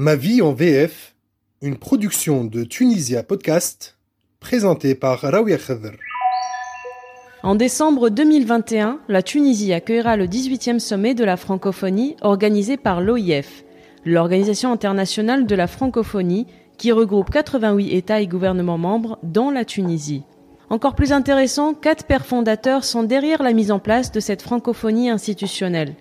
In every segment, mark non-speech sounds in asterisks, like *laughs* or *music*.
Ma vie en VF, une production de Tunisia Podcast, présentée par Rawia Khadr. En décembre 2021, la Tunisie accueillera le 18e sommet de la francophonie organisé par l'OIF, l'Organisation internationale de la francophonie, qui regroupe 88 États et gouvernements membres, dont la Tunisie. Encore plus intéressant, quatre pères fondateurs sont derrière la mise en place de cette francophonie institutionnelle.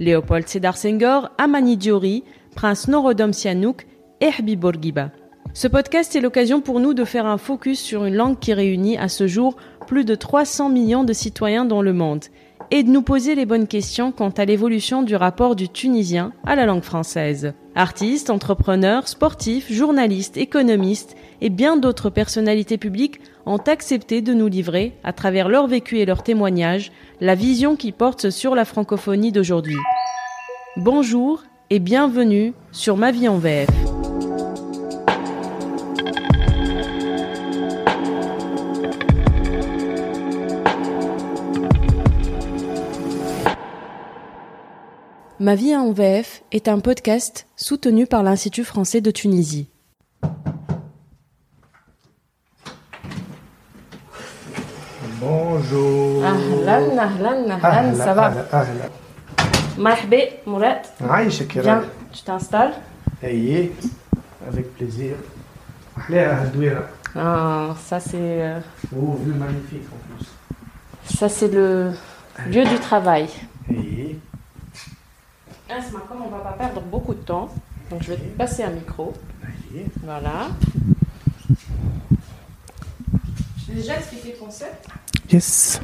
Léopold Sédar Senghor, Amani Diori, Prince Norodom Sihanouk et Habib Bourguiba. Ce podcast est l'occasion pour nous de faire un focus sur une langue qui réunit à ce jour plus de 300 millions de citoyens dans le monde et de nous poser les bonnes questions quant à l'évolution du rapport du tunisien à la langue française. Artistes, entrepreneurs, sportifs, journalistes, économistes et bien d'autres personnalités publiques ont accepté de nous livrer, à travers leur vécu et leurs témoignages, la vision qui porte sur la francophonie d'aujourd'hui. Bonjour et bienvenue sur Ma vie en VF. Ma vie en VF est un podcast soutenu par l'Institut français de Tunisie. Bonjour. Ahlan, ahlan, ahlan, ça va? Marhaba, Mourad. Aïcha Viens, tu t'installes. Ayez, avec plaisir. Ah, ça c'est euh, Oh, vue magnifique en plus. ça c'est le lieu du travail. Ayez. Asma, comme on va pas perdre beaucoup de temps, donc je vais te passer un micro. Ayez. Voilà. J'ai déjà expliqué le concept. Yes.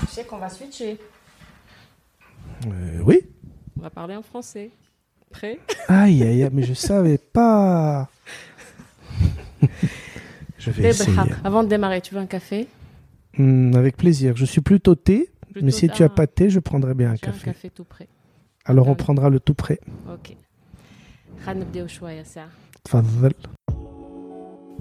Tu sais qu'on va switcher. Euh, oui. On va parler en français. Prêt? Aïe, aïe, aïe, mais je savais pas. *laughs* je vais essayer. Avant de démarrer, tu veux un café? Hmm, avec plaisir. Je suis plutôt thé, mais si tu as pas thé, je prendrai bien un café. un café tout prêt. Alors on prendra le tout prêt. Ok.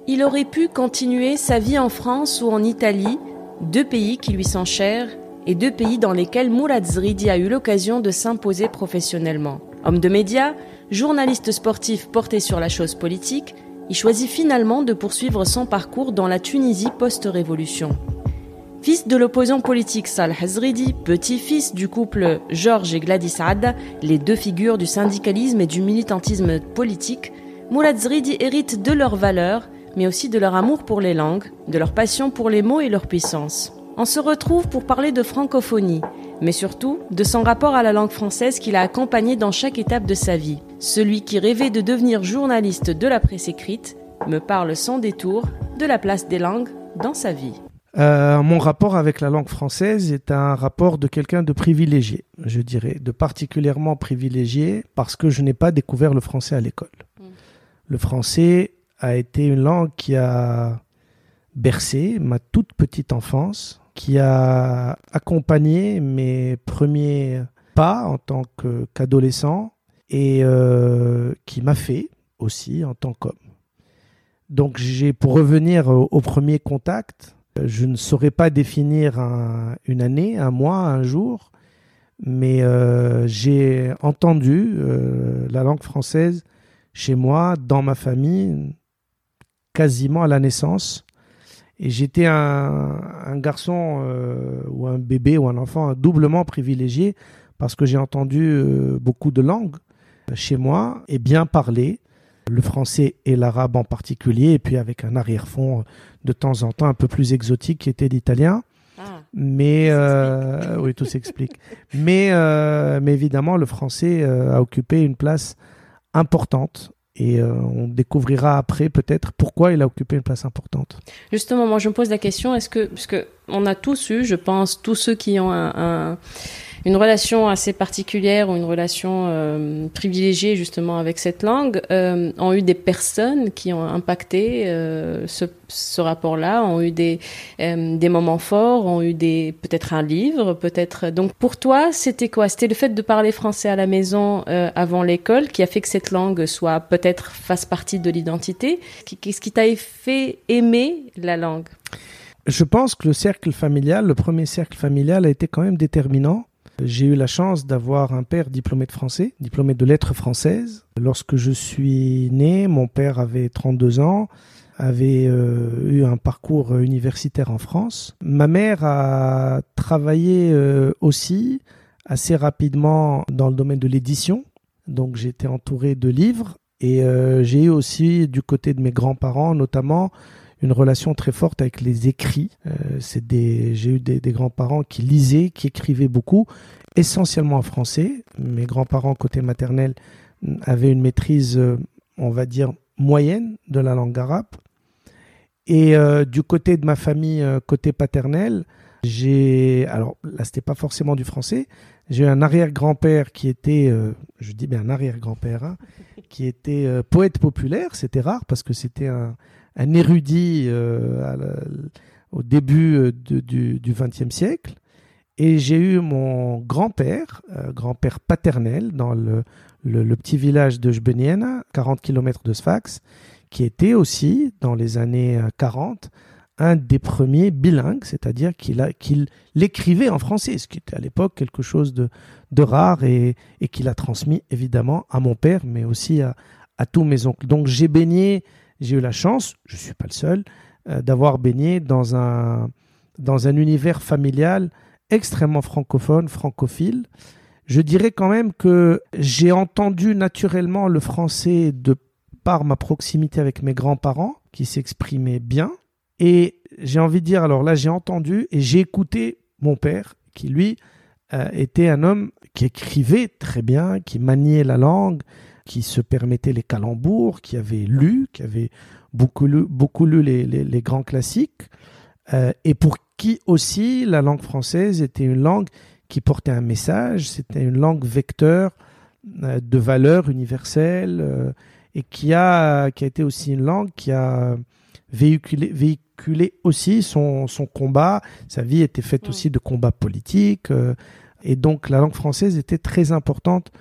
Il aurait pu continuer sa vie en France ou en Italie, deux pays qui lui sont chers, et deux pays dans lesquels Mourad Zridi a eu l'occasion de s'imposer professionnellement. Homme de médias, journaliste sportif porté sur la chose politique, il choisit finalement de poursuivre son parcours dans la Tunisie post-révolution. Fils de l'opposant politique Salah Zridi, petit-fils du couple Georges et Gladys Adda, les deux figures du syndicalisme et du militantisme politique, Mourad Zridi hérite de leurs valeurs, mais aussi de leur amour pour les langues, de leur passion pour les mots et leur puissance. On se retrouve pour parler de francophonie, mais surtout de son rapport à la langue française qui l'a accompagné dans chaque étape de sa vie. Celui qui rêvait de devenir journaliste de la presse écrite me parle sans détour de la place des langues dans sa vie. Euh, mon rapport avec la langue française est un rapport de quelqu'un de privilégié, je dirais, de particulièrement privilégié parce que je n'ai pas découvert le français à l'école. Mm. Le français a été une langue qui a bercé ma toute petite enfance, qui a accompagné mes premiers pas en tant qu'adolescent et euh, qui m'a fait aussi en tant qu'homme. Donc j'ai, pour revenir au- premier contact, Je ne saurais pas définir un- une année, un mois, un jour, mais euh, j'ai entendu euh, la langue française chez moi, dans ma famille, quasiment à la naissance. Et j'étais un, un garçon euh, ou un bébé ou un enfant doublement privilégié parce que j'ai entendu euh, beaucoup de langues chez moi et bien parler, le français et l'arabe en particulier, et puis avec un arrière-fond de temps en temps un peu plus exotique qui était l'italien. Ah, Mais Tout euh, oui, tout s'explique. mais, euh, mais évidemment, le français euh, a occupé une place importante. Et euh, on découvrira après peut-être pourquoi il a occupé une place importante. Justement, moi je me pose la question, est-ce que, parce on a tous eu, je pense, tous ceux qui ont un, un- une relation assez particulière ou une relation euh, privilégiée justement avec cette langue, euh, ont eu des personnes qui ont impacté euh, ce, ce rapport-là, ont eu des, euh, des moments forts, ont eu des peut-être un livre, peut-être. Donc pour toi, c'était quoi? C'était le fait de parler français à la maison euh, avant l'école qui a fait que cette langue soit peut-être fasse partie de l'identité. Qu'est-ce qui t'a fait aimer la langue? Je pense que le cercle familial, le premier cercle familial a été quand même déterminant J'ai eu la chance d'avoir un père diplômé de français, diplômé de lettres françaises. Lorsque je suis né, mon père avait 32 ans avait euh, eu un parcours universitaire en France. Ma mère a travaillé euh, aussi assez rapidement dans le domaine de l'édition. Donc j'étais entouré de livres et euh, j'ai eu aussi du côté de mes grands-parents notamment une relation très forte avec les écrits. c'est des, j'ai eu des, grands-parents qui lisaient, qui écrivaient beaucoup, essentiellement en français. Mes grands-parents côté maternel avaient une maîtrise, on va dire, moyenne de la langue arabe. Et euh, du côté de ma famille, euh, côté paternel, j'ai. Alors là, c'était pas forcément du français. J'ai un arrière-grand-père qui était, euh, je dis bien un arrière-grand-père, hein, qui était poète populaire. C'était rare parce que c'était un, un, érudit au début du XXe siècle. Et j'ai eu mon grand-père, grand-père paternel, dans le, petit village de Jbeniena, 40 km de Sfax, qui était aussi, dans les années 40, euh, un des premiers bilingues, c'est-à-dire qu'il l'écrivait en français, ce qui était à l'époque quelque chose de, rare et, qu'il a transmis évidemment à mon père, mais aussi à tous mes oncles. Donc j'ai baigné, j'ai eu la chance, je ne suis pas le seul, euh, d'avoir baigné dans un, dans un univers familial extrêmement francophone, francophile. Je dirais quand même que j'ai entendu naturellement le français de par ma proximité avec mes grands-parents qui s'exprimaient bien. Et j'ai envie de dire, alors là, j'ai entendu et j'ai écouté mon père qui, lui, euh, était un homme qui écrivait très bien, qui maniait la langue, qui se permettait les calembours, qui avait lu, qui avait beaucoup lu, beaucoup lu les, les, grands classiques, euh, et pour qui aussi la langue française était une langue qui portait un message, c'était une langue vecteur euh, de valeurs universelles et qui a, qui a été aussi une langue qui a véhiculé, véhiculé aussi son, son combat. Sa vie était faite aussi de combats politiques. Euh, et donc la langue française était très importante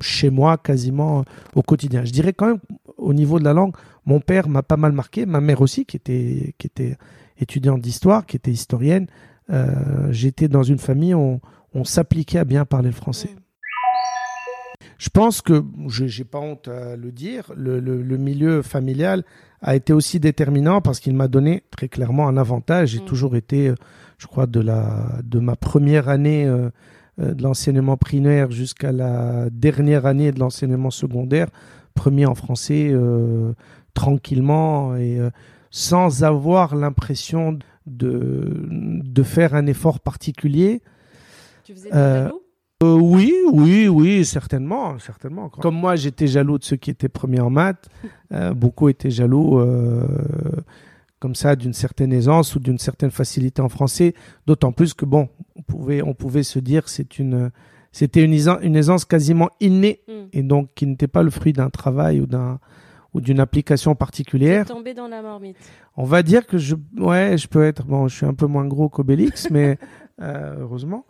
chez moi quasiment au quotidien. Je dirais quand même au niveau de la langue, mon père m'a pas mal marqué, ma mère aussi qui était, qui était étudiante d'histoire, qui était historienne. Euh, J'étais dans une famille où on, on s'appliquait à bien parler le français. Je pense que, je n'ai pas honte à le dire, le, milieu familial a été aussi déterminant parce qu'il m'a donné très clairement un avantage. J'ai mm. toujours été, je crois, de, la, de ma première année euh, euh, de l'enseignement primaire jusqu'à la dernière année de l'enseignement secondaire, premier en français, euh, tranquillement et sans avoir l'impression de, de faire un effort particulier. Tu faisais des euh, oui, oui, oui, certainement, certainement. Comme moi, j'étais jaloux de ceux qui étaient premiers en maths. Euh, beaucoup étaient jaloux, euh, comme ça, d'une certaine aisance ou d'une certaine facilité en français. D'autant plus que bon, on pouvait, on pouvait se dire c'est une, c'était une, une, aisance quasiment innée hmm. et donc qui n'était pas le fruit d'un travail ou d'un ou d'une application particulière. Tombé dans la marmite. On va dire que je, ouais, je peux être, bon, je suis un peu moins gros qu'Obélix, mais euh, heureusement.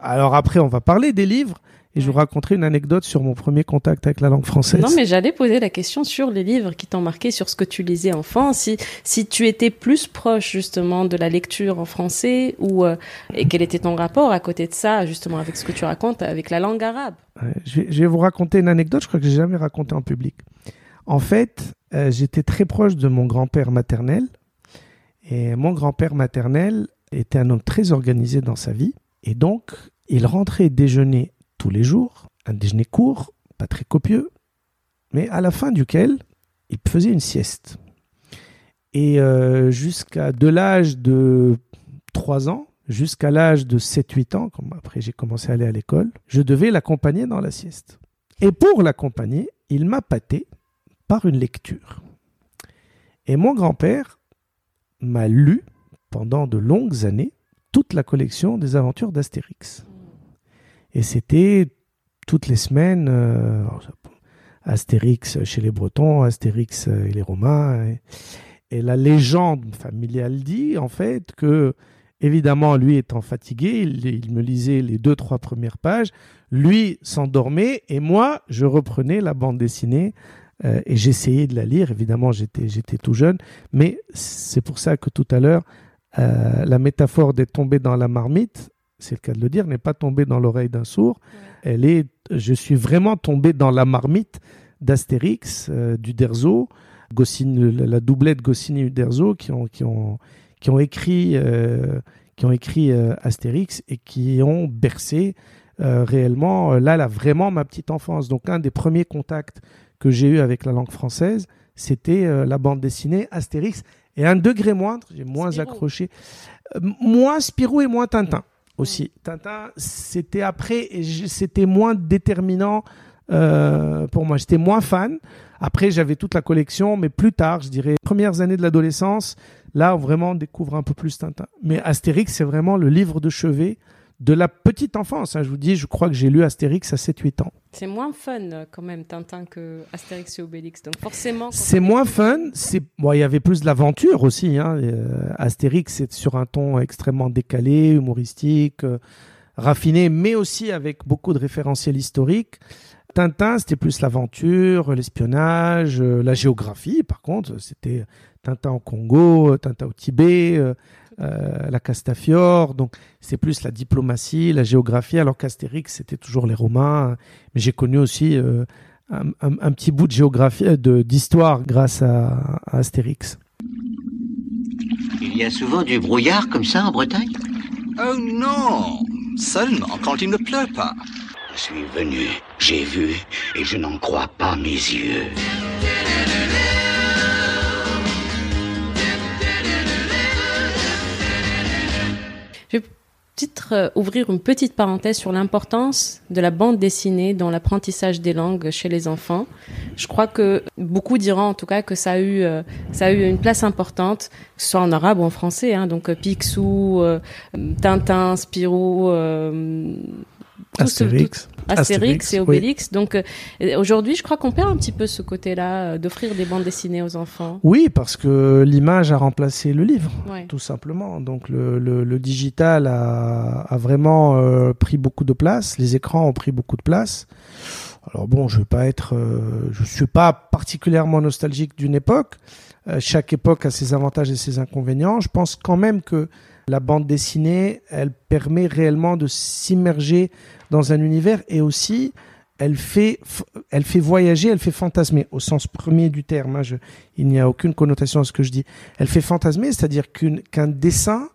Alors après, on va parler des livres et je vous raconterai une anecdote sur mon premier contact avec la langue française. Non, mais j'allais poser la question sur les livres qui t'ont marqué, sur ce que tu lisais enfant, si, si tu étais plus proche justement de la lecture en français ou euh, et quel était ton rapport à côté de ça, justement, avec ce que tu racontes, avec la langue arabe? je, vais, vous raconter une anecdote, je crois que j'ai jamais raconté en public. En fait, euh, j'étais très proche de mon grand-père maternel et mon grand-père maternel était un homme très organisé dans sa vie. Et donc, il rentrait déjeuner tous les jours, un déjeuner court, pas très copieux, mais à la fin duquel il faisait une sieste. Et euh, jusqu'à de l'âge de 3 ans, jusqu'à l'âge de 7-8 ans, comme après j'ai commencé à aller à l'école, je devais l'accompagner dans la sieste. Et pour l'accompagner, il m'a pâté par une lecture. Et mon grand-père m'a lu pendant de longues années toute la collection des aventures d'Astérix. Et c'était toutes les semaines euh, Astérix chez les Bretons, Astérix et les Romains. Et, la légende familiale dit en fait que, évidemment, lui étant fatigué, il, me lisait les deux, trois premières pages, lui s'endormait et moi, je reprenais la bande dessinée euh, et j'essayais de la lire. Évidemment, j'étais, j'étais tout jeune, mais c'est pour ça que tout à l'heure, euh, la métaphore d'être tombé dans la marmite, c'est le cas de le dire, n'est pas tombée dans l'oreille d'un sourd. Elle est, je suis vraiment tombé dans la marmite d'Astérix, euh, du Derzo, Goscinny, la doublette Goscinny-Uderzo qui ont, qui ont, qui ont écrit, euh, qui ont écrit euh, Astérix et qui ont bercé réellement, là, là, vraiment ma petite enfance. Donc, un des premiers contacts que j'ai eu avec la langue française, c'était la bande dessinée Astérix. Et un degré moindre, j'ai moins accroché, moins Spirou et moins Tintin aussi. Tintin, c'était après c'était moins déterminant euh, pour moi. J'étais moins fan. Après, j'avais toute la collection, mais plus tard, je dirais, premières années de l'adolescence, là, vraiment, on découvre un peu plus Tintin. Mais Astérix, c'est vraiment le livre de chevet de la petite enfance. Hein. Je vous dis, je crois que j'ai lu Astérix à 7-8 ans. C'est moins fun euh, quand même Tintin que Astérix et Obélix. Donc forcément. C'est moins fun. C'est bon, il y avait plus de l'aventure aussi. Hein. Euh, Astérix, c'est sur un ton extrêmement décalé, humoristique, raffiné, mais aussi avec beaucoup de référentiels historiques. Tintin, c'était plus l'aventure, l'espionnage, euh, la géographie. Par contre, c'était Tintin au Congo, Tintin au Tibet, euh, euh, la Castafiore. Donc, c'est plus la diplomatie, la géographie. Alors qu'Astérix, c'était toujours les Romains. Mais j'ai connu aussi un, petit bout de géographie, d'histoire grâce à, à Astérix. Il y a souvent du brouillard comme ça en Bretagne? Oh non, seulement quand il ne pleut pas. Je suis venu, j'ai vu, et je n'en crois pas mes yeux. Peut-être euh, ouvrir une petite parenthèse sur l'importance de la bande dessinée dans l'apprentissage des langues chez les enfants. Je crois que beaucoup diront en tout cas que ça a eu, euh, ça a eu une place importante, que ce soit en arabe ou en français. Hein, donc euh, Picsou, Tintin, Spirou Astérix. Astérix, et Obélix. Donc euh, aujourd'hui, je crois qu'on perd un petit peu ce côté-là euh, d'offrir des bandes dessinées aux enfants. Oui, parce que l'image a remplacé le livre, tout simplement. Donc le, le, digital a, a vraiment euh, pris beaucoup de place, les écrans ont pris beaucoup de place. Alors bon, je veux pas être, je suis pas particulièrement nostalgique d'une époque. chaque époque a ses avantages et ses inconvénients. Je pense quand même que la bande dessinée, elle permet réellement de s'immerger dans un univers et aussi elle fait, elle fait voyager, elle fait fantasmer au sens premier du terme. Hein, il n'y a aucune connotation à ce que je dis. Elle fait fantasmer, c'est-à-dire qu'un dessin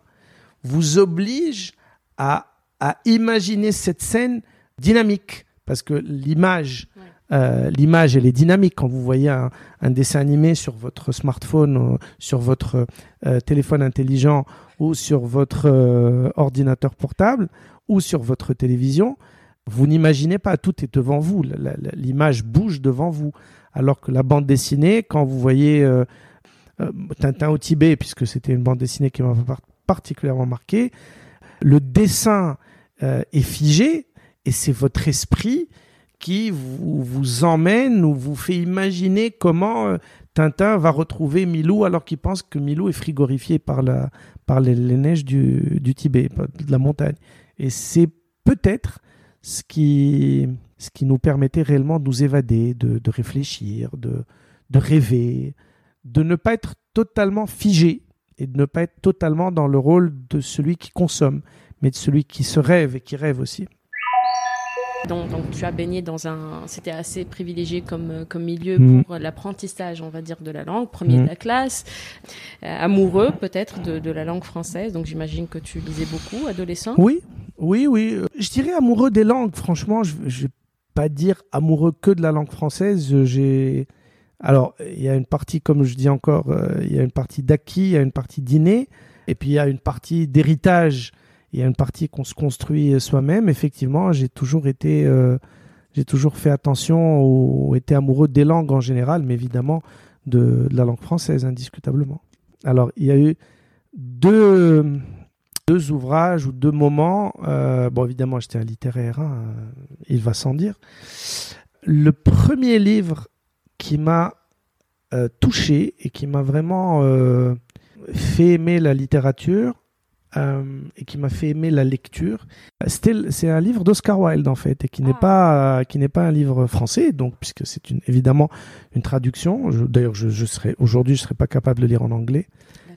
vous oblige à, à imaginer cette scène dynamique parce que l'image euh, l'image, elle est dynamique. Quand vous voyez un, dessin animé sur votre smartphone, sur votre euh, téléphone intelligent ou sur votre euh, ordinateur portable ou sur votre télévision, vous n'imaginez pas, tout est devant vous. L'image bouge devant vous. Alors que la bande dessinée, quand vous voyez Tintin au Tibet, puisque c'était une bande dessinée qui m'a particulièrement marqué, le dessin est figé et c'est votre esprit qui vous, vous emmène ou vous fait imaginer comment euh, Tintin va retrouver Milou alors qu'il pense que Milou est frigorifié par, la, par les, neiges du, du, Tibet, de la montagne. Et c'est peut-être ce qui, ce qui nous permettait réellement de nous évader, de, de réfléchir, de, de rêver, de ne pas être totalement figé et de ne pas être totalement dans le rôle de celui qui consomme, mais de celui qui se rêve et qui rêve aussi. Donc, tu as baigné dans un, c'était assez privilégié comme euh, comme milieu mm. pour l'apprentissage, on va dire, de la langue, premier de mm. la classe, euh, amoureux peut-être de, de, la langue française. Donc j'imagine que tu lisais beaucoup, adolescent. Oui, oui, oui. Euh, je dirais amoureux des langues. Franchement, je, je vais pas dire amoureux que de la langue française. J'ai alors, il y a une partie, comme je dis encore, il y a une partie d'acquis, il y a une partie d'inné, et puis il y a une partie d'héritage il y a une partie qu'on se construit soi-même. Effectivement, j'ai toujours été, euh, j'ai toujours fait attention ou été amoureux des langues en général, mais évidemment de, la langue française, indiscutablement. Alors, il y a eu deux, deux ouvrages ou deux moments. Euh, bon, évidemment, j'étais un littéraire, hein, il va sans dire. Le premier livre qui m'a euh, touché et qui m'a vraiment fait aimer la littérature, euh, et qui m'a fait aimer la lecture. C'est un livre d'Oscar Wilde en fait et qui n'est ah. pas qui n'est pas un livre français donc puisque c'est une, évidemment une traduction. D'ailleurs, je, je serais aujourd'hui je serais pas capable de lire en anglais.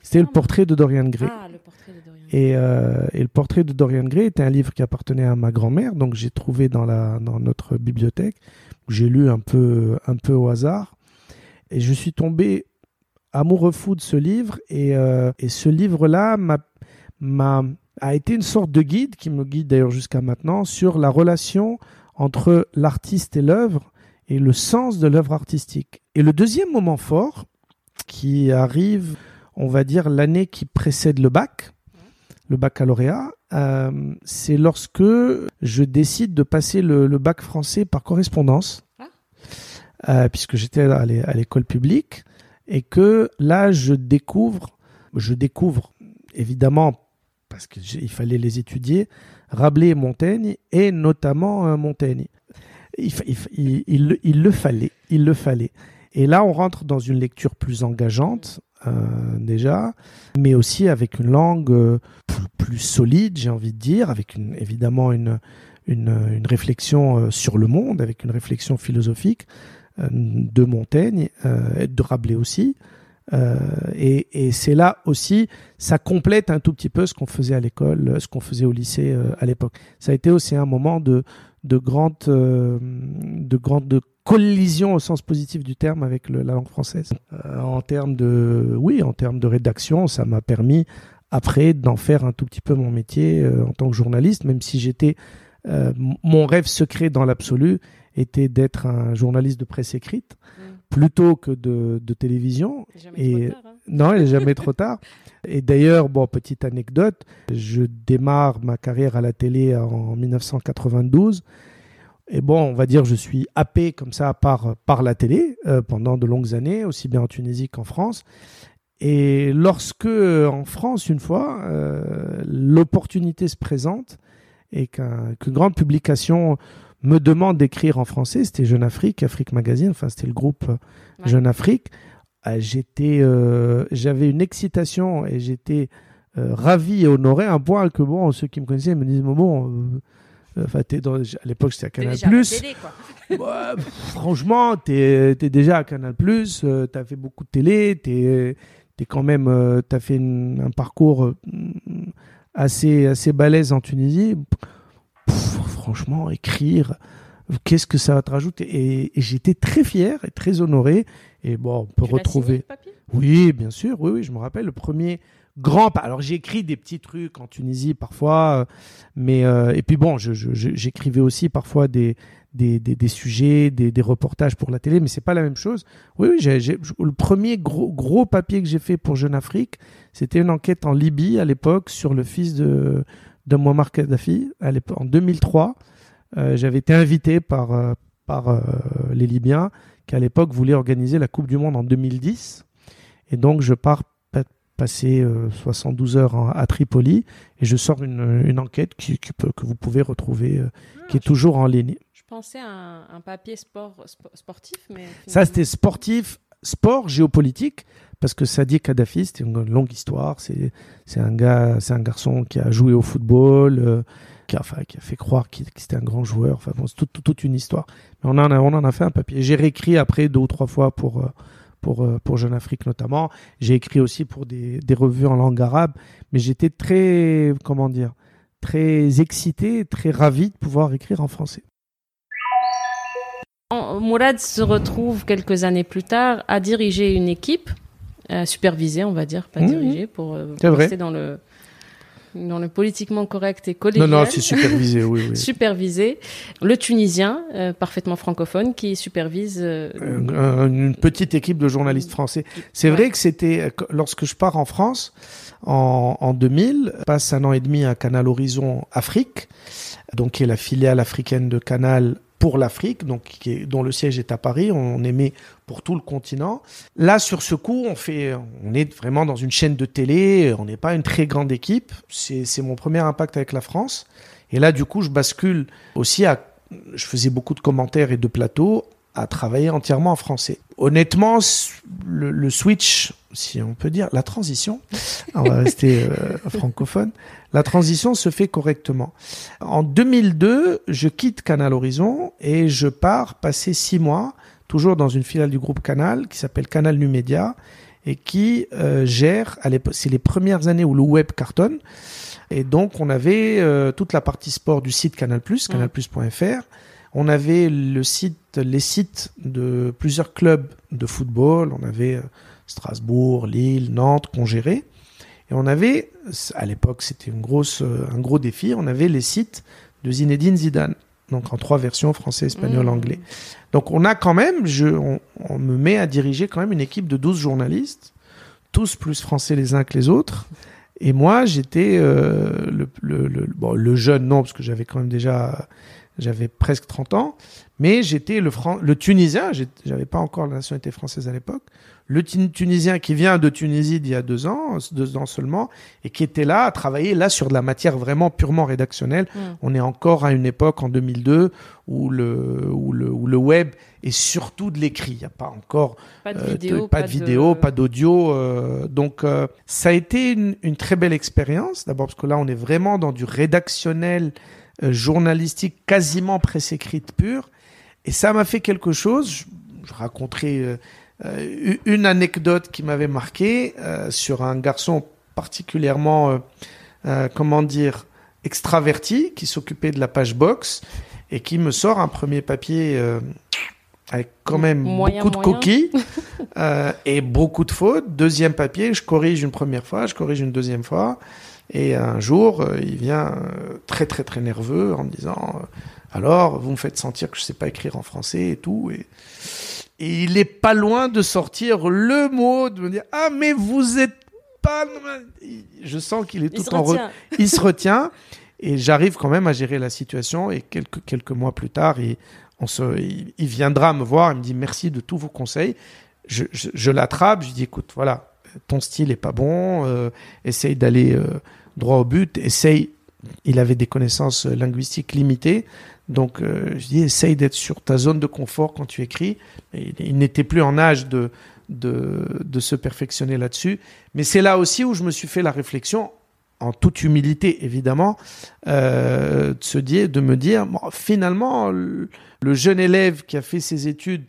C'était le portrait de Dorian Gray. Ah, le portrait de Dorian Et, euh, et, le portrait de Dorian Gray était un livre qui appartenait à ma grand-mère, donc j'ai trouvé dans, la, dans notre bibliothèque. J'ai lu un peu, un peu au hasard. Et je suis tombé amoureux fou de ce livre. Et, euh, et ce livre-là m'a, a été une sorte de guide, qui me guide d'ailleurs jusqu'à maintenant, sur la relation entre l'artiste et l'œuvre et le sens de l'œuvre artistique. Et le deuxième moment fort, qui arrive, on va dire, l'année qui précède le bac, le baccalauréat, euh, c'est lorsque je décide de passer le, bac français par correspondance, ah. euh, puisque j'étais à l'école publique, et que là, je découvre, je découvre évidemment, parce qu'il fallait les étudier, Rabelais et Montaigne, et notamment euh, Montaigne. Il, le fallait, il le fallait. Et là, on rentre dans une lecture plus engageante, euh, déjà, mais aussi avec une langue euh, plus, solide, j'ai envie de dire, avec évidemment une, réflexion sur le monde, avec une réflexion philosophique de Montaigne, de Rabelais aussi. Et, et c'est là aussi, ça complète un tout petit peu ce qu'on faisait à l'école, ce qu'on faisait au lycée à l'époque. Ça a été aussi un moment de, de grande, de grande collision au sens positif du terme avec la langue française. Euh, en termes de, oui, en termes de rédaction, ça m'a permis après d'en faire un tout petit peu mon métier euh, en tant que journaliste, même si j'étais, euh, mon rêve secret dans l'absolu était d'être un journaliste de presse écrite. Plutôt que de, de télévision. Et tard, hein. non, il n'est jamais trop *laughs* tard. Et d'ailleurs, bon, petite anecdote, je démarre ma carrière à la télé en 1992. Et bon, on va dire, je suis happé comme ça par, par la télé euh, pendant de longues années, aussi bien en Tunisie qu'en France. Et lorsque, en France, une fois, euh, l'opportunité se présente et qu'une grande publication me demande d'écrire en français, c'était Jeune Afrique, Afrique Magazine, enfin c'était le groupe Jeune Afrique, euh, j'étais, j'avais une excitation et j'étais ravi et honoré, à un point que bon, ceux qui me connaissaient me disent, bon Enfin, dans, à l'époque, c'était à Canal+. Plus. *laughs* franchement, tu es, déjà à Canal+, Plus. Euh, tu as fait beaucoup de télé, tu es, quand même, euh, tu as fait un parcours euh, assez, assez balèze en Tunisie. Franchement, écrire, qu'est-ce que ça va te rajouter? Et, et j'étais très fier et très honoré. Et bon, on peut tu retrouver. Oui, bien sûr. Oui, oui, je me rappelle le premier grand. Alors j'écris des petits trucs en Tunisie parfois, euh, mais euh, et puis bon, j'écrivais aussi parfois des des, des, sujets, des, des, reportages pour la télé, mais c'est pas la même chose. Oui, oui, j'ai le premier gros gros papier que j'ai fait pour Jeune Afrique, c'était une enquête en Libye à l'époque sur le fils de de Muammar Kadhafi en 2003. Euh, j'avais été invité par par les Libyens qui à l'époque voulaient organiser la Coupe du Monde en 2010. Et donc je pars passer 72 euh, heures à Tripoli et je sors une, enquête qui, peut, que vous pouvez retrouver, euh, qui est ah, toujours en ligne. Je pensais à un, papier sport, sportif, mais... Ça, c'était sportif, sport, géopolitique, parce que Sadi Kadhafi, c'était une longue histoire. C'est un, gars, c'est un garçon qui a joué au football, euh, qui, a, qui a fait croire qu'il était un grand joueur. Enfin, c'est toute une histoire. Mais on en, a, on a fait un papier. J'ai réécrit après deux ou trois fois pour pour, euh, pour Jeune Afrique notamment. J'ai écrit aussi pour des, des, revues en langue arabe, mais j'étais très, comment dire, très excité, très ravi de pouvoir écrire en français. Mourad se retrouve quelques années plus tard à diriger une équipe, euh, supervisée, on va dire, pas mmh, dirigée, pour euh, rester dans le, dans le politiquement correct et collégial. Non, non, c'est supervisé, oui, oui. *laughs* supervisé. Le Tunisien, euh, parfaitement francophone, qui supervise... Euh, une petite équipe de journalistes français. C'est vrai que c'était, lorsque je pars en France, en, en 2000, passe un an et demi à Canal Horizon Afrique, donc qui est la filiale africaine de Canal pour l'Afrique, donc qui est, dont le siège est à Paris. On émet pour tout le continent. Là, sur ce coup, on fait, on est vraiment dans une chaîne de télé. On n'est pas une très grande équipe. C'est mon premier impact avec la France. Et là, du coup, je bascule aussi à, je faisais beaucoup de commentaires et de plateaux à travailler entièrement en français. Honnêtement, le, switch, si on peut dire, la transition, *laughs* on va rester euh, francophone, la transition se fait correctement. En 2002, je quitte Canal Horizon et je pars passer six mois toujours dans une filiale du groupe Canal, qui s'appelle Canal Numédia, et qui euh, gère, à l'époque, c'est les premières années où le web cartonne. Et donc, on avait euh, toute la partie sport du site Canal+, canalplus.fr. On avait le site, les sites de plusieurs clubs de football. On avait euh, Strasbourg, Lille, Nantes qu'on gérait. Et on avait, à l'époque, c'était une grosse, euh, un gros défi, on avait les sites de Zinedine Zidane. Donc en trois versions, français, espagnol, Mmh. anglais. Donc on a quand même, je, on, on me met à diriger quand même une équipe de 12 journalistes, tous plus français les uns que les autres. Et moi, j'étais euh, le, le, le, bon, le jeune, non, parce que j'avais quand même déjà, j'avais presque 30 ans, mais j'étais le, Fran- le Tunisien, j'avais pas encore la nationalité française à l'époque, le Tun- Tunisien qui vient de Tunisie d'il y a deux ans, deux ans seulement, et qui était là à travailler là sur de la matière vraiment purement rédactionnelle. Mm. On est encore à une époque en 2002 où le, où le, où le web est surtout de l'écrit. Il n'y a pas encore Pas de euh, vidéo. pas, de d'audio. euh, donc, euh, ça a été une, une très belle expérience. D'abord parce que là, on est vraiment dans du rédactionnel, journalistique, quasiment presse écrite pure. Et ça m'a fait quelque chose. Je, je raconterai euh, euh, une anecdote qui m'avait marqué euh, sur un garçon particulièrement, euh, euh, comment dire, extraverti, qui s'occupait de la page box et qui me sort un premier papier euh, avec quand même Moyen, beaucoup de moyen. coquilles *laughs* euh, et beaucoup de fautes. Deuxième papier, je corrige une première fois, je corrige une deuxième fois. Et un jour, euh, il vient euh, très très très nerveux en me disant euh, alors vous me faites sentir que je sais pas écrire en français et tout et, et il est pas loin de sortir le mot de me dire ah mais vous êtes pas je sens qu'il est Il tout en re- il se retient et j'arrive quand même à gérer la situation et quelques quelques mois plus tard il on se il, il viendra me voir il me dit merci de tous vos conseils. Je, je, je l'attrape je lui dis écoute voilà ton style est pas bon euh, essaye d'aller euh, droit au but essaye il avait des connaissances euh, linguistiques limitées. Donc euh, je dis essaye d'être sur ta zone de confort quand tu écris. Il, n'était plus en âge de de, de se perfectionner là-dessus. Mais c'est là aussi où je me suis fait la réflexion en toute humilité évidemment, euh, de se dire, de me dire, finalement, le, le jeune élève qui a fait ses études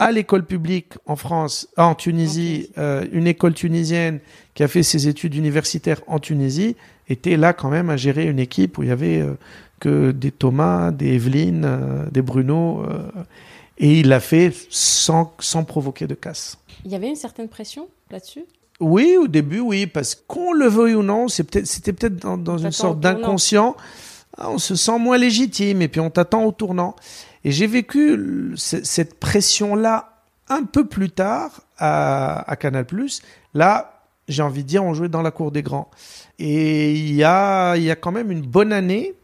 à l'école publique en France, ah, en Tunisie, euh, une école tunisienne qui a fait ses études universitaires en Tunisie, était là quand même à gérer une équipe où il y avait euh, que des Thomas, des Evelyne, euh, des Bruno, et il l'a fait sans, sans provoquer de casse. Il y avait une certaine pression là-dessus? Oui, au début, oui, parce qu'on le veuille ou non, c'était peut-être dans, dans une sorte d'inconscient. Ah, On se sent moins légitime et puis on t'attend au tournant. Et j'ai vécu cette pression-là un peu plus tard à, Canal+. Là, j'ai envie de dire, on jouait dans la cour des grands. Et il y a, y a quand même une bonne année,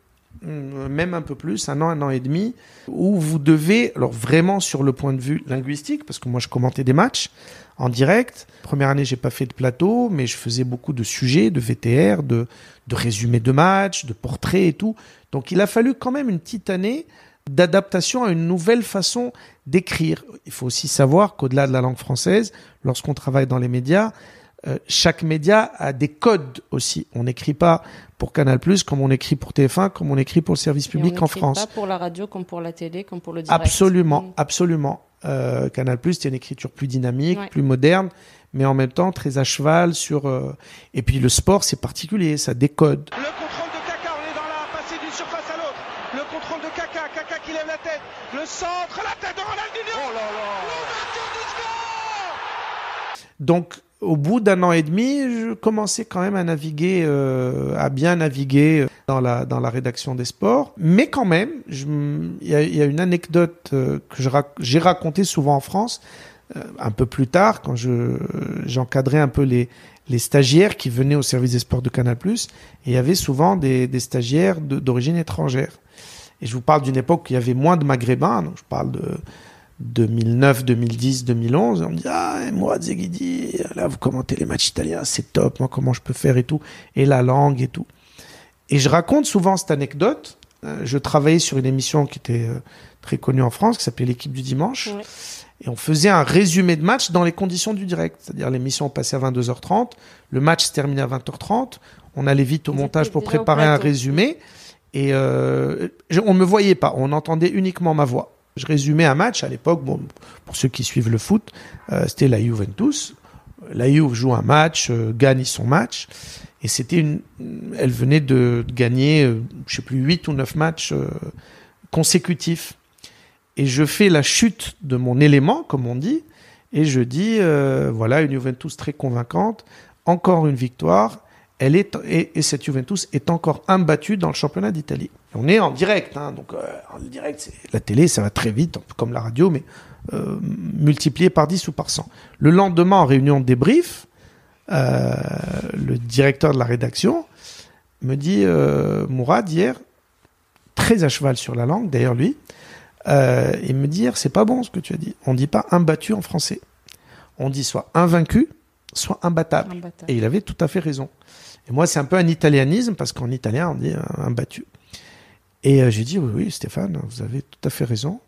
hum, même un peu plus, un an, un an et demi, où vous devez, alors vraiment sur le point de vue linguistique, parce que moi je commentais des matchs en direct. Première année, j'ai pas fait de plateau, mais je faisais beaucoup de sujets, de VTR, de, de résumés de matchs, de portraits et tout. Donc il a fallu quand même une petite année d'adaptation à une nouvelle façon d'écrire. Il faut aussi savoir qu'au-delà de la langue française, lorsqu'on travaille dans les médias, euh, chaque média a des codes aussi. On n'écrit pas pour Canal+, comme on écrit pour TF1, comme on écrit pour le service public on en France. Pas pour la radio comme pour la télé, comme pour le direct. Absolument, Mm. absolument. Euh, Canal+, c'est une écriture plus dynamique, Ouais. plus moderne, mais en même temps très à cheval sur... euh, Et puis le sport, c'est particulier, ça décode. Le contrôle de Kaka, on est dans la passée d'une surface à l'autre. Le contrôle de Kaka, Kaka qui lève la tête. Le centre, la tête de Ronaldinho. Oh là là. L'ouverture du score. Donc, au bout d'un an et demi, je commençais quand même à naviguer, euh, à bien naviguer dans la, dans la rédaction des sports. Mais quand même, il y, a- il y a une anecdote euh, que j'ai racontée souvent en France, euh, un peu plus tard, quand je j'encadrais un peu les, les stagiaires qui venaient au service des sports de Canal+. Et il y avait souvent des, des stagiaires de- d'origine étrangère. Et je vous parle d'une époque où il y avait moins de maghrébins, donc je parle de 2009, 2010, 2011. On me dit, ah, et moi, Zeguidi, là, vous commentez les matchs italiens, c'est top, moi, comment je peux faire et tout, et la langue et tout. Et je raconte souvent cette anecdote. Euh, je travaillais sur une émission qui était euh, très connue en France, qui s'appelait L'équipe du dimanche. Ouais. Et on faisait un résumé de match dans les conditions du direct. C'est-à-dire, l'émission passait à 22h30, le match se terminait à 20h30, on allait vite au montage pour préparer un résumé. Et euh, on me voyait pas, on entendait uniquement ma voix. Je résumais un match à l'époque, bon, pour ceux qui suivent le foot, euh, c'était la Juventus. La Juve joue un match, euh, gagne son match, et c'était une, elle venait de, gagner, je sais plus, 8 ou 9 matchs consécutifs. Et je fais la chute de mon élément, comme on dit, et je dis, voilà, une Juventus très convaincante, encore une victoire, elle est, et, et cette Juventus est encore imbattue dans le championnat d'Italie. On est en direct, hein, donc euh, en direct, la télé, ça va très vite, comme la radio, mais euh, multiplié par 10 ou par 100. Le lendemain, en réunion de débrief, euh, le directeur de la rédaction me dit Mourad, hier, très à cheval sur la langue, d'ailleurs lui, il me dit hier, c'est pas bon ce que tu as dit. On dit pas imbattu en français. On dit soit invaincu, soit imbattable. Imbattable. Et il avait tout à fait raison. Et moi, c'est un peu un italianisme parce qu'en italien, on dit euh, imbattu. Et euh, j'ai dit oui, oui, Stéphane, vous avez tout à fait raison.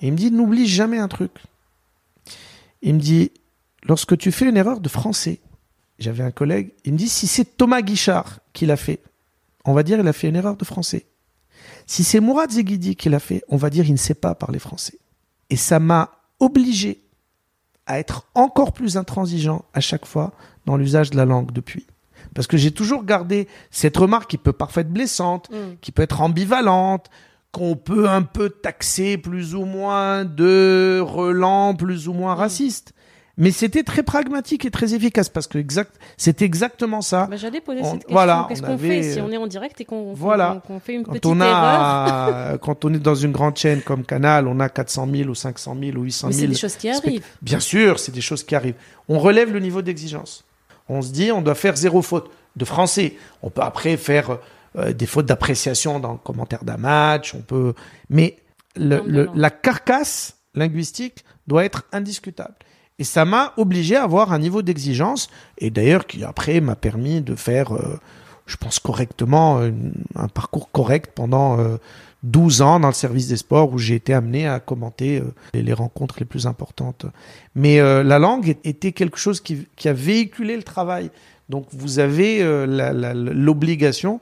Et il me dit n'oublie jamais un truc. Il me dit lorsque tu fais une erreur de français, j'avais un collègue, il me dit si c'est Thomas Guichard qui l'a fait, on va dire il a fait une erreur de français. Si c'est Mourad Zeghidi qui l'a fait, on va dire il ne sait pas parler français. Et ça m'a obligé à être encore plus intransigeant à chaque fois dans l'usage de la langue depuis. Parce que j'ai toujours gardé cette remarque qui peut parfois être blessante, Mm. qui peut être ambivalente, qu'on peut un peu taxer plus ou moins de relent, plus ou moins Mm. raciste. Mais c'était très pragmatique et très efficace parce que exact, c'est exactement ça. Bah, J'allais poser On- cette question. voilà, Qu'est-ce on qu'on avait, fait si euh, on est en direct et qu'on voilà. fait une Quand petite on erreur *laughs* quand on est dans une grande chaîne comme Canal, on a 400 000 ou 500 000 ou 800 Mais 000. c'est des choses qui arrivent. Bien sûr, c'est des choses qui arrivent. On relève le niveau d'exigence. On se dit, on doit faire zéro faute de français. On peut après faire euh, des fautes d'appréciation dans le commentaire d'un match. On peut, mais le- Non, le- non. la carcasse linguistique doit être indiscutable. Et ça m'a obligé à avoir un niveau d'exigence, et d'ailleurs qui après m'a permis de faire, euh, je pense correctement, une- un parcours correct pendant euh, 12 ans dans le service des sports où j'ai été amené à commenter euh, les, les rencontres les plus importantes. Mais euh, la langue était quelque chose qui, qui a véhiculé le travail. Donc vous avez l'obligation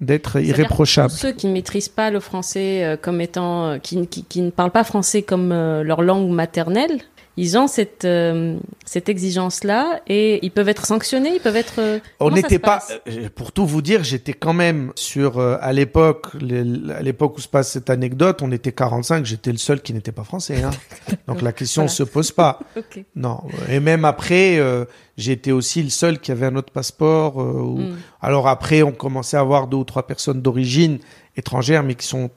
d'être irréprochable. Ceux qui ne maîtrisent pas le français comme étant, qui, qui, qui ne parlent pas français comme leur langue maternelle, ils ont cette, euh, cette exigence-là et ils peuvent être sanctionnés, ils peuvent être. euh, On n'était pas, euh, pour tout vous dire, j'étais quand même sur, euh, à l'époque, à l'époque où se passe cette anecdote, on était 45, j'étais le seul qui n'était pas français. Hein. *laughs* Donc la question Voilà. se pose pas. *laughs* Non. Et même après, j'étais aussi le seul qui avait un autre passeport. euh, ou- Mm. Alors après, on commençait à avoir deux ou trois personnes d'origine étrangère, mais qui sont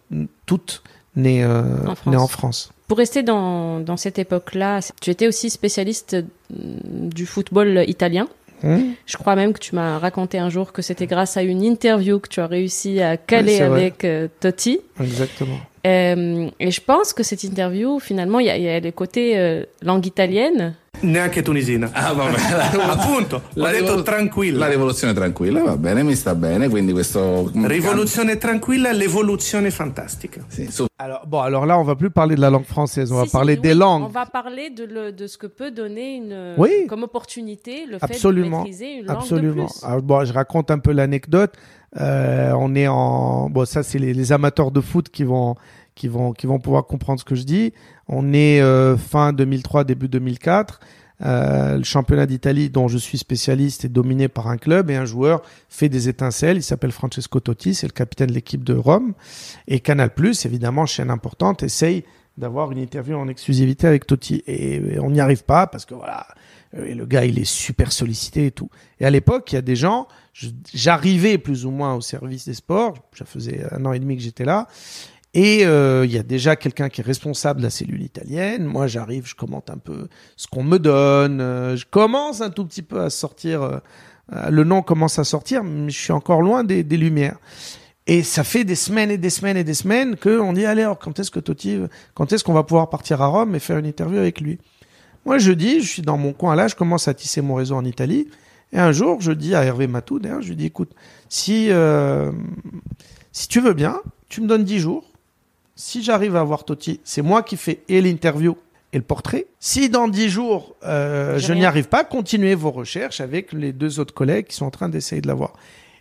toutes nées, En France. nées en France. Pour rester dans, dans cette époque-là, tu étais aussi spécialiste euh, du football italien. Hum Je crois même que tu m'as raconté un jour que c'était grâce à une interview que tu as réussi à caler Oui, avec euh, Totti. Exactement. Euh, et je pense que cette interview, finalement, il y, a- il y a le côté euh, langue italienne. Neanche tunisina. Ah, vabbè, la *laughs* rivol- Appunto, la detto tranquilla. La rivoluzione tranquilla, va bene, mi sta bene, quindi questo... Rivoluzione tranquilla, l'evoluzione fantastica. Sì, su- Alors, bon, alors là, on va plus parler de la langue française, on va Si, parler oui, des On langues. va parler de, le- de ce que peut donner une, Oui. comme opportunité le fait de maîtriser une langue Absolument. de plus. Alors, bon, je raconte un peu l'anecdote. Euh, on est en bon, ça c'est les, les amateurs de foot qui vont qui vont qui vont pouvoir comprendre ce que je dis. On est euh, fin 2003 début 2004. Euh, le championnat d'Italie dont je suis spécialiste est dominé par un club et un joueur fait des étincelles. Il s'appelle Francesco Totti, c'est le capitaine de l'équipe de Rome. Et Canal+, évidemment, chaîne importante, essaye d'avoir une interview en exclusivité avec Totti. Et on n'y arrive pas parce que voilà, euh, et le gars, il est super sollicité et tout. Et à l'époque, il y a des gens, j'arrivais plus ou moins au service des sports, ça faisait un an et demi que j'étais là, et euh, il y a déjà quelqu'un qui est responsable de la cellule italienne. Moi, j'arrive, je commente un peu ce qu'on me donne, euh, je commence un tout petit peu à sortir, euh, le nom commence à sortir, mais je suis encore loin des, lumières. Et ça fait des semaines et des semaines et des semaines qu'on dit, allez, alors, quand est-ce que Totti, quand est-ce qu'on va pouvoir partir à Rome et faire une interview avec lui? Moi, je dis, je suis dans mon coin là, je commence à tisser mon réseau en Italie. Et un jour, je dis à Hervé Matou, je lui dis, écoute, si, si tu veux bien, tu me donnes 10 jours. Si j'arrive à voir Totti, c'est moi qui fais et l'interview et le portrait. Si dans 10 jours, euh, je n'y arrive pas, continuez vos recherches avec les deux autres collègues qui sont en train d'essayer de l'avoir.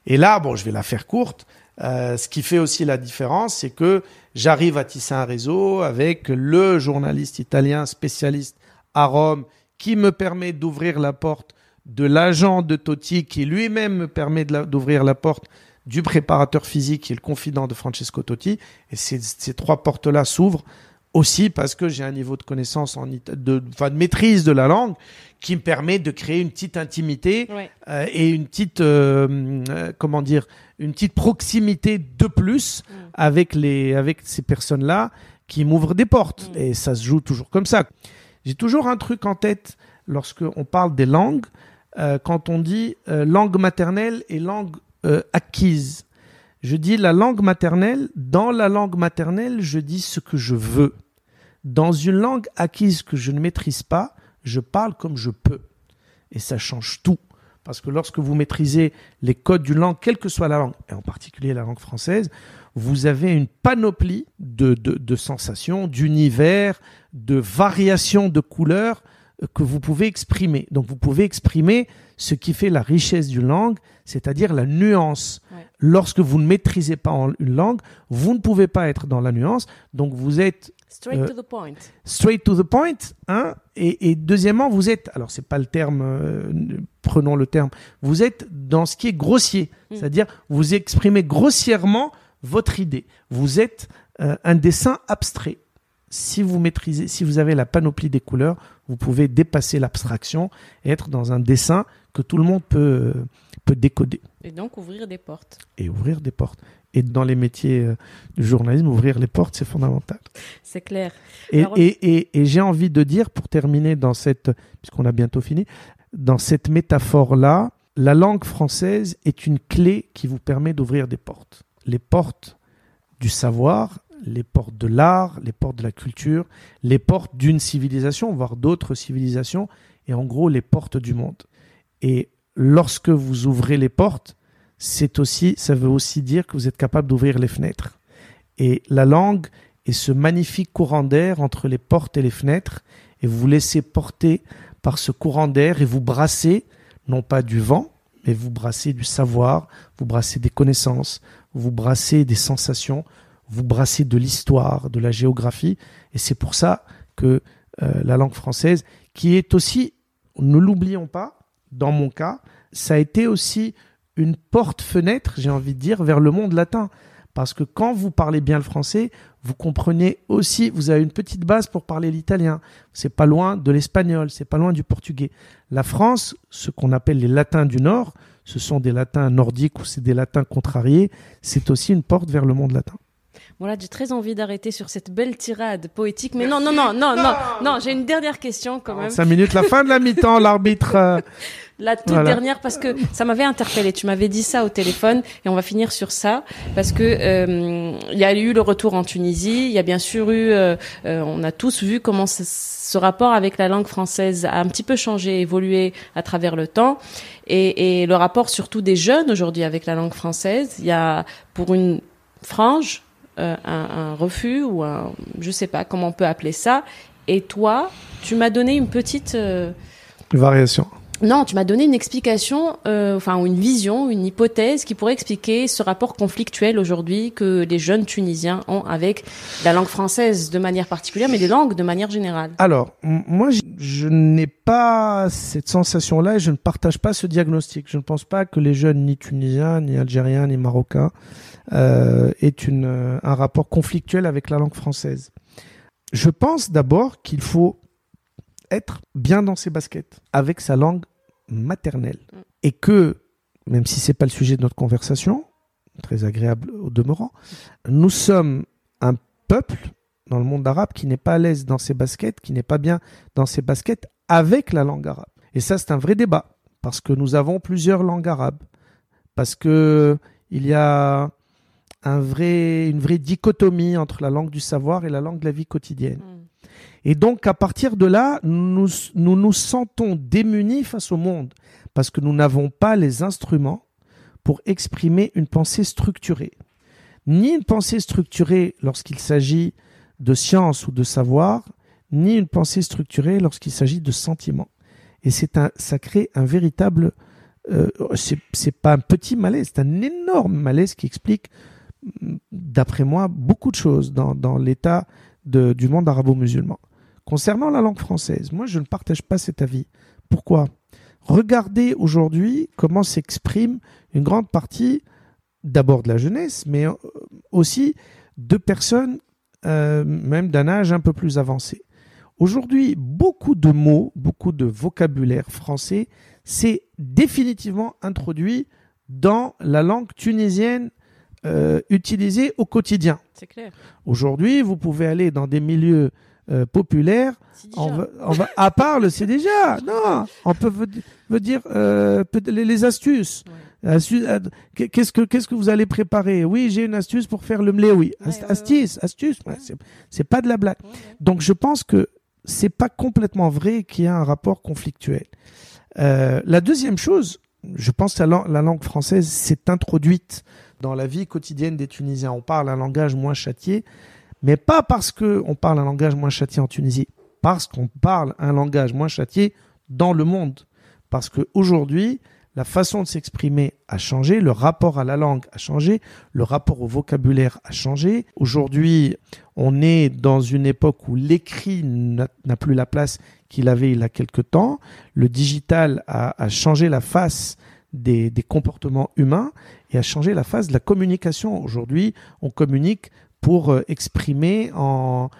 Et là, bon, je vais la faire courte. Euh, ce qui fait aussi la différence, c'est que j'arrive à tisser un réseau avec le journaliste italien spécialiste à Rome qui me permet d'ouvrir la porte de l'agent de Totti qui lui-même me permet la- d'ouvrir la porte du préparateur physique qui est le confident de Francesco Totti. Et ces, ces trois portes-là s'ouvrent aussi parce que j'ai un niveau de connaissance, en, de, enfin, de maîtrise de la langue qui me permet de créer une petite intimité Ouais. euh, et une petite, euh, euh, comment dire, une petite proximité de plus Mm. avec, les, avec ces personnes-là qui m'ouvrent des portes. Mm. Et ça se joue toujours comme ça. J'ai toujours un truc en tête lorsqu'on parle des langues, euh, quand on dit euh, langue maternelle et langue euh, acquise. Je dis la langue maternelle, dans la langue maternelle, je dis ce que je veux. Dans une langue acquise que je ne maîtrise pas, je parle comme je peux. Et ça change tout. Parce que lorsque vous maîtrisez les codes d'une langue, quelle que soit la langue, et en particulier la langue française, vous avez une panoplie de, de, sensations, d'univers, de variations de couleurs euh, que vous pouvez exprimer. Donc vous pouvez exprimer ce qui fait la richesse d'une langue, c'est-à-dire la nuance. Ouais. Lorsque vous ne maîtrisez pas une langue, vous ne pouvez pas être dans la nuance. Donc vous êtes Straight Euh, to the point. straight to the point, hein, et, et deuxièmement, vous êtes, alors c'est pas le terme, euh, prenons le terme, vous êtes dans ce qui est grossier, Mm. c'est-à-dire vous exprimez grossièrement votre idée. Vous êtes euh, un dessin abstrait. Si vous maîtrisez, si vous avez la panoplie des couleurs, vous pouvez dépasser l'abstraction et être dans un dessin que tout le monde peut, peut décoder Et donc ouvrir des portes. et ouvrir des portes. Et dans les métiers euh, du journalisme, ouvrir les portes, c'est fondamental. C'est clair. Et, Alors- et, et, et j'ai envie de dire, pour terminer dans cette, puisqu'on a bientôt fini, dans cette métaphore-là, la langue française est une clé qui vous permet d'ouvrir des portes. Les portes du savoir, les portes de l'art, les portes de la culture, les portes d'une civilisation, voire d'autres civilisations, et en gros les portes du monde. Et lorsque vous ouvrez les portes, c'est aussi, ça veut aussi dire que vous êtes capable d'ouvrir les fenêtres. Et la langue est ce magnifique courant d'air entre les portes et les fenêtres, et vous vous laissez porter par ce courant d'air et vous brassez, non pas du vent, mais vous brassez du savoir, vous brassez des connaissances, vous brassez des sensations, vous brassez de l'histoire, de la géographie, et c'est pour ça que euh, la langue française, qui est aussi, ne l'oublions pas, dans mon cas, ça a été aussi une porte-fenêtre, j'ai envie de dire, vers le monde latin. Parce que quand vous parlez bien le français, vous comprenez aussi, vous avez une petite base pour parler l'italien. C'est pas loin de l'espagnol, c'est pas loin du portugais. La France, ce qu'on appelle les latins du Nord, ce sont des latins nordiques ou c'est des latins contrariés, c'est aussi une porte vers le monde latin. Voilà, j'ai très envie d'arrêter sur cette belle tirade poétique. Mais non, non, non, non, non, non, j'ai une dernière question quand même. 5 minutes, la fin de la mi-temps, l'arbitre. euh, *laughs* La toute Voilà. dernière parce que ça m'avait interpellé. Tu m'avais dit ça au téléphone et on va finir sur ça parce que euh, il y a eu le retour en Tunisie. Il y a bien sûr eu, euh, euh, on a tous vu comment ce, ce rapport avec la langue française a un petit peu changé, évolué à travers le temps et, et le rapport surtout des jeunes aujourd'hui avec la langue française. Il y a pour une frange euh, un, un refus ou un, je sais pas comment on peut appeler ça. Et toi, tu m'as donné une petite euh, variation. non, tu m'as donné une explication, euh, enfin une vision, une hypothèse qui pourrait expliquer ce rapport conflictuel aujourd'hui que les jeunes Tunisiens ont avec la langue française de manière particulière, mais les langues de manière générale. Alors, moi, je, je n'ai pas cette sensation-là et je ne partage pas ce diagnostic. Je ne pense pas que les jeunes, ni tunisiens, ni algériens, ni marocains, euh, une, euh, un rapport conflictuel avec la langue française. Je pense d'abord qu'il faut être bien dans ses baskets avec sa langue maternelle Mm. et que, même si c'est pas le sujet de notre conversation, très agréable au demeurant, nous sommes un peuple dans le monde arabe qui n'est pas à l'aise dans ses baskets, qui n'est pas bien dans ses baskets avec la langue arabe. Et ça, c'est un vrai débat, parce que nous avons plusieurs langues arabes, parce que il y a un vrai, une vraie dichotomie entre la langue du savoir et la langue de la vie quotidienne. Et donc, à partir de là, nous nous, nous sentons démunis face au monde, parce que nous n'avons pas les instruments pour exprimer une pensée structurée. Ni une pensée structurée lorsqu'il s'agit de science ou de savoir, ni une pensée structurée lorsqu'il s'agit de sentiments. Et c'est un, ça crée un véritable, euh, c'est pas un petit malaise, c'est un énorme malaise qui explique d'après moi, beaucoup de choses dans, l'état du monde arabo-musulman. Concernant la langue française, moi, je ne partage pas cet avis. Pourquoi? Regardez aujourd'hui comment s'exprime une grande partie, d'abord de la jeunesse, mais euh, aussi de personnes, euh, même d'un âge un peu plus avancé. Aujourd'hui, beaucoup de mots, beaucoup de vocabulaire français s'est définitivement introduit dans la langue tunisienne euh, au quotidien. C'est clair. Aujourd'hui, vous pouvez aller dans des milieux euh, populaires, on va, on va- à part le c'est déjà, *laughs* non, on peut veut, dire euh, les, les astuces. Astu- euh, Qu'est-ce que qu'est-ce que vous allez préparer? Oui, j'ai une astuce pour faire le Ast- ouais, ouais. Astuce, astuce, ouais, c'est- c'est pas de la blague. Donc je pense que c'est pas complètement vrai qu'il y a un rapport conflictuel. La deuxième chose, je pense que la langue française s'est introduite dans la vie quotidienne des Tunisiens. On parle un langage moins châtié, mais pas parce que on parle un langage moins châtié en Tunisie, parce qu'on parle un langage moins châtié dans le monde. Parce qu'aujourd'hui, la façon de s'exprimer a changé, le rapport à la langue a changé, le rapport au vocabulaire a changé. Aujourd'hui, on est dans une époque où l'écrit n'a n'a plus la place qu'il avait il y a quelque temps. Le digital a, a changé la face des, comportements humains et a changé la face de la communication. Aujourd'hui, on communique pour euh, exprimer en,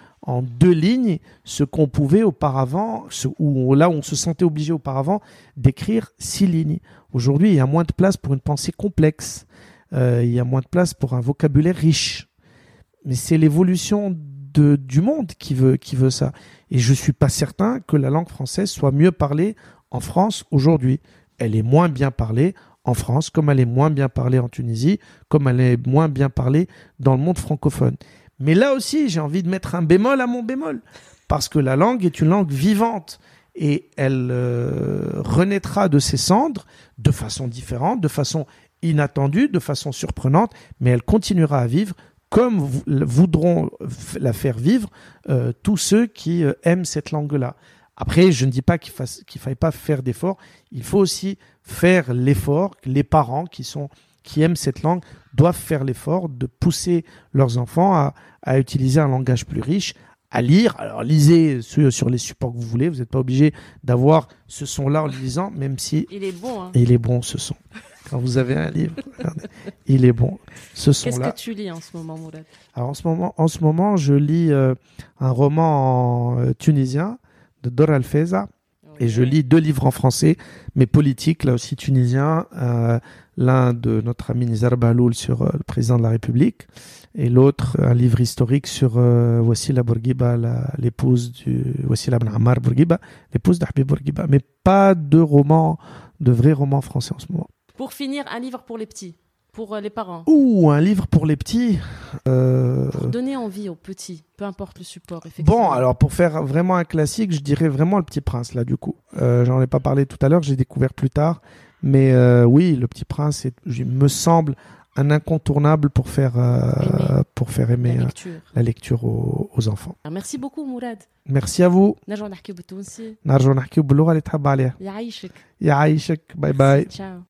deux lignes ce qu'on pouvait auparavant, ce, où, là où on se sentait obligé auparavant d'écrire six lignes. Aujourd'hui, il y a moins de place pour une pensée complexe. Euh, il y a moins de place pour un vocabulaire riche. Mais c'est l'évolution du monde qui veut, qui veut ça. Et je suis pas certain que la langue française soit mieux parlée en France aujourd'hui. Elle est moins bien parlée en France, comme elle est moins bien parlée en Tunisie, comme elle est moins bien parlée dans le monde francophone. Mais là aussi, j'ai envie de mettre un bémol à mon bémol, parce que la langue est une langue vivante et elle euh, renaîtra de ses cendres de façon différente, de façon inattendue, de façon surprenante, mais elle continuera à vivre comme vou- voudront la faire vivre euh, tous ceux qui euh, aiment cette langue-là. Après, je ne dis pas qu'il qu'il faille pas faire d'efforts. Il faut aussi faire l'effort. Les parents qui sont qui aiment cette langue doivent faire l'effort de pousser leurs enfants à, à utiliser un langage plus riche, à lire. Alors lisez sur, sur les supports que vous voulez. Vous n'êtes pas obligé d'avoir ce son-là en le lisant, même si Il est bon. Hein. il est bon ce son. Quand vous avez un livre, regardez, il est bon. Ce Qu'est-ce son-là. que tu lis en ce moment, Mourad? Alors en ce moment, en ce moment, je lis euh, un roman en, euh, tunisien de Dor Alfeza et je lis deux livres en français, mais politiques, là aussi tunisiens. Euh, L'un de notre ami Nizar Baloul sur euh, le président de la République et l'autre un livre historique sur euh, Wassila Bourguiba, l'épouse du Wassila Ben Ammar Bourguiba, l'épouse Bourguiba, mais pas de romans, de vrais romans français en ce moment. Pour finir, un livre pour les petits, pour euh, les parents. Ou un livre pour les petits. Euh, donner envie aux petits, peu importe le support. Bon, alors pour faire vraiment un classique, je dirais vraiment Le Petit Prince, là, du coup. Euh, j'en ai pas parlé tout à l'heure, j'ai découvert plus tard. Mais oui, Le Petit Prince, est, me semble un incontournable pour faire, pour faire aimer la lecture, aux, enfants. Merci beaucoup, Mourad. Merci à vous. Bye bye. Ciao.